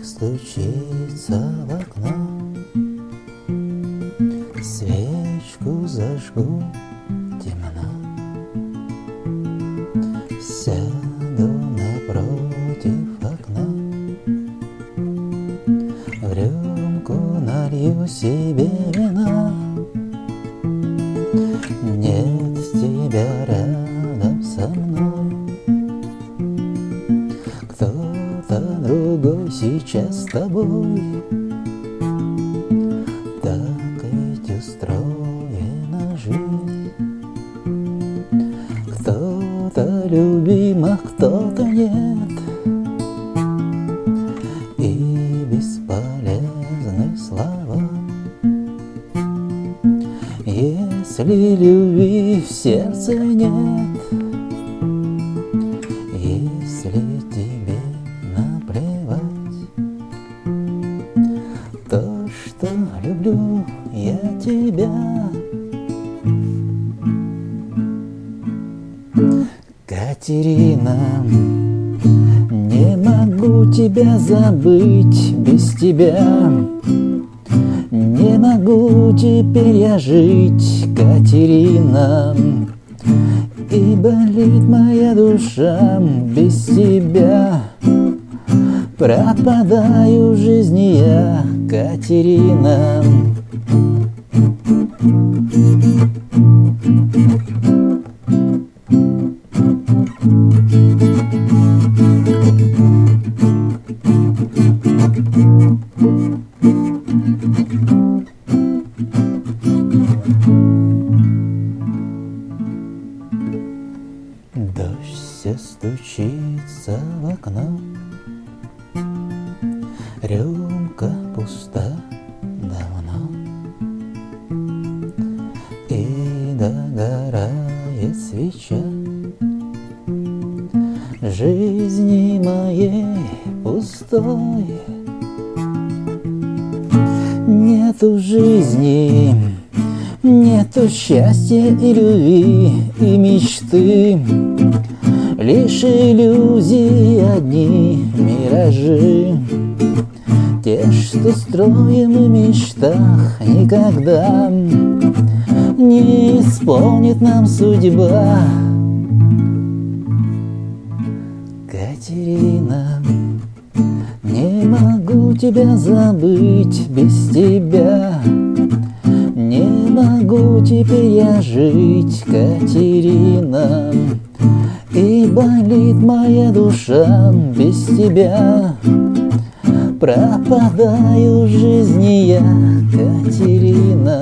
Дождик стучится в окно Свечку зажгу темно. Сяду напротив окна. В рюмку налью себе вина сейчас с тобой. Так ведь устроена жизнь. Кто-то любим, а кто-то нет. И бесполезны слова. Если любви в сердце нет люблю я тебя. Катерина, не могу тебя забыть без тебя. Не могу теперь я жить, Катерина. И болит моя душа без тебя Пропадаю в жизни я, Катерина. Дождь все стучится в окно Рюмка пуста давно И догорает свеча. Жизни моей пустой. Нету жизни, нету счастья и любви и мечты. Лишь иллюзии одни, миражи Те, что строим в мечтах, никогда Не исполнит нам судьба. Катерина, не могу тебя забыть без тебя. Не могу теперь я жить, Катерина И болит моя душа без тебя пропадаю в жизни я, Катерина.